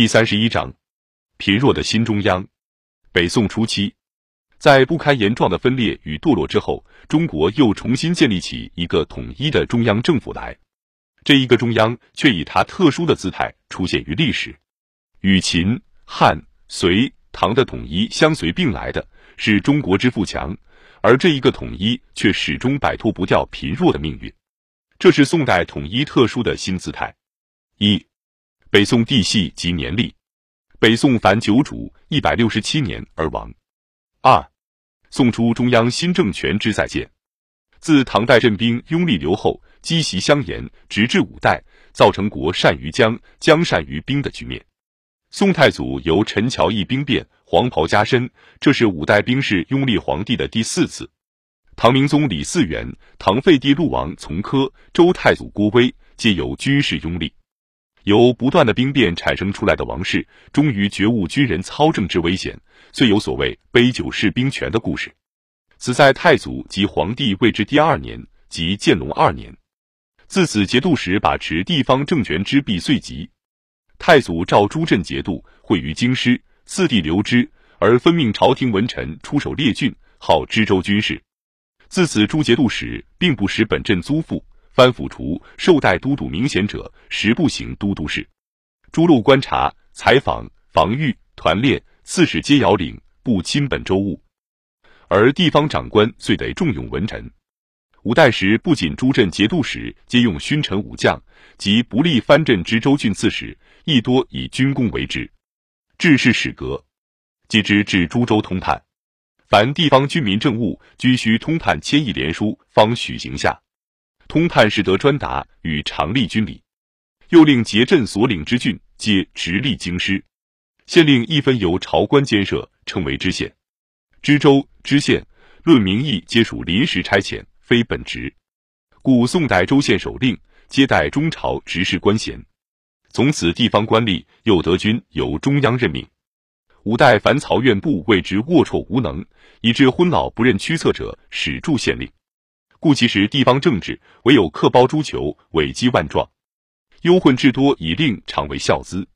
第三十一章，贫弱的新中央。北宋初期，在不堪言状的分裂与堕落之后，中国又重新建立起一个统一的中央政府来。这一个中央却以它特殊的姿态出现于历史，与秦、汉、隋、唐的统一相随并来的是中国之富强，而这一个统一却始终摆脱不掉贫弱的命运。这是宋代统一特殊的新姿态。一北宋帝系及年历，北宋凡九主一百六十七年而亡。二，宋初中央新政权之再建。自唐代镇兵拥立刘后，积习相沿，直至五代，造成国善于将，将善于兵的局面。宋太祖由陈桥驿兵变，黄袍加身，这是五代兵士拥立皇帝的第四次。唐明宗李嗣源、唐废帝陆王从珂、周太祖郭威，皆由军事拥立。由不断的兵变产生出来的王室，终于觉悟军人操政之危险，遂有所谓“杯酒释兵权”的故事。此在太祖及皇帝位之第二年，即建隆二年。自此节度使把持地方政权之弊遂极。太祖召诸镇节度会于京师，次第留之，而分命朝廷文臣出守列郡，号知州军事。自此诸节度使并不使本镇租赋。藩府除受代都督明显者，实不行都督事。诸路观察、采访、防御、团练，刺史皆遥领，不亲本州务。而地方长官遂得重用文臣。五代时，不仅诸镇节度使皆用勋臣武将，及不立藩镇之州郡刺史，亦多以军功为之。制事史阁，即之至诸州通判。凡地方军民政务，均须通判千亿连书，方许行下。通判士得专达与常立军礼，又令节镇所领之郡皆直隶京师。县令一分由朝官监设，称为知县。知州、知县论名义皆属临时差遣，非本职。故宋代州县首令皆代中朝执事官衔。从此地方官吏又得军由中央任命。五代凡曹院部谓之龌龊无能，以致昏老不认驱策者，始助县令。故其实地方政治唯有克包诸囚，伪积万状，忧混至多，以令常为孝资。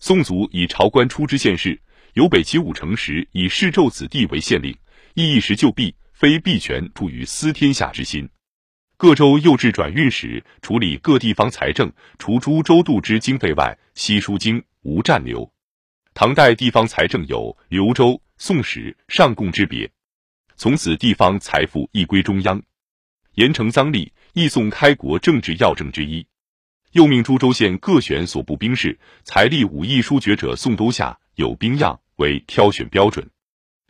宋祖以朝官出知县事，由北齐武成时以世胄子弟为县令，亦一时就弊，非弊权出于思天下之心。各州又置转运使，处理各地方财政，除诸州度之经费外，悉输京，无占留。唐代地方财政有刘州、宋史、上贡之别，从此地方财富亦归中央。严惩赃吏，亦宋开国政治要政之一。又命诸州县各选所部兵士，财力武艺殊绝者送都下，有兵样为挑选标准。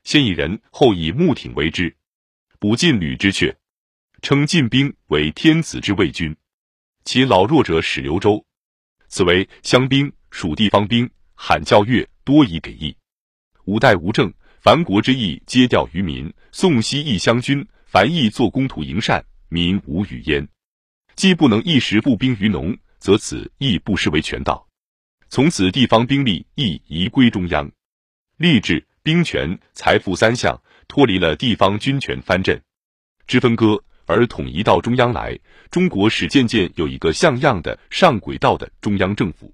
先以人，后以木挺为之。补进吕之阙，称进兵为天子之卫军。其老弱者使刘州，此为乡兵，属地方兵，喊教阅，多以给役。五代无政，凡国之役皆调于民。宋西义乡军，凡役做公土营善。民无语焉，既不能一时步兵于农，则此亦不失为权道。从此地方兵力亦移归中央，吏治、兵权、财富三项脱离了地方军权藩镇之分割，而统一到中央来。中国始渐渐有一个像样的上轨道的中央政府。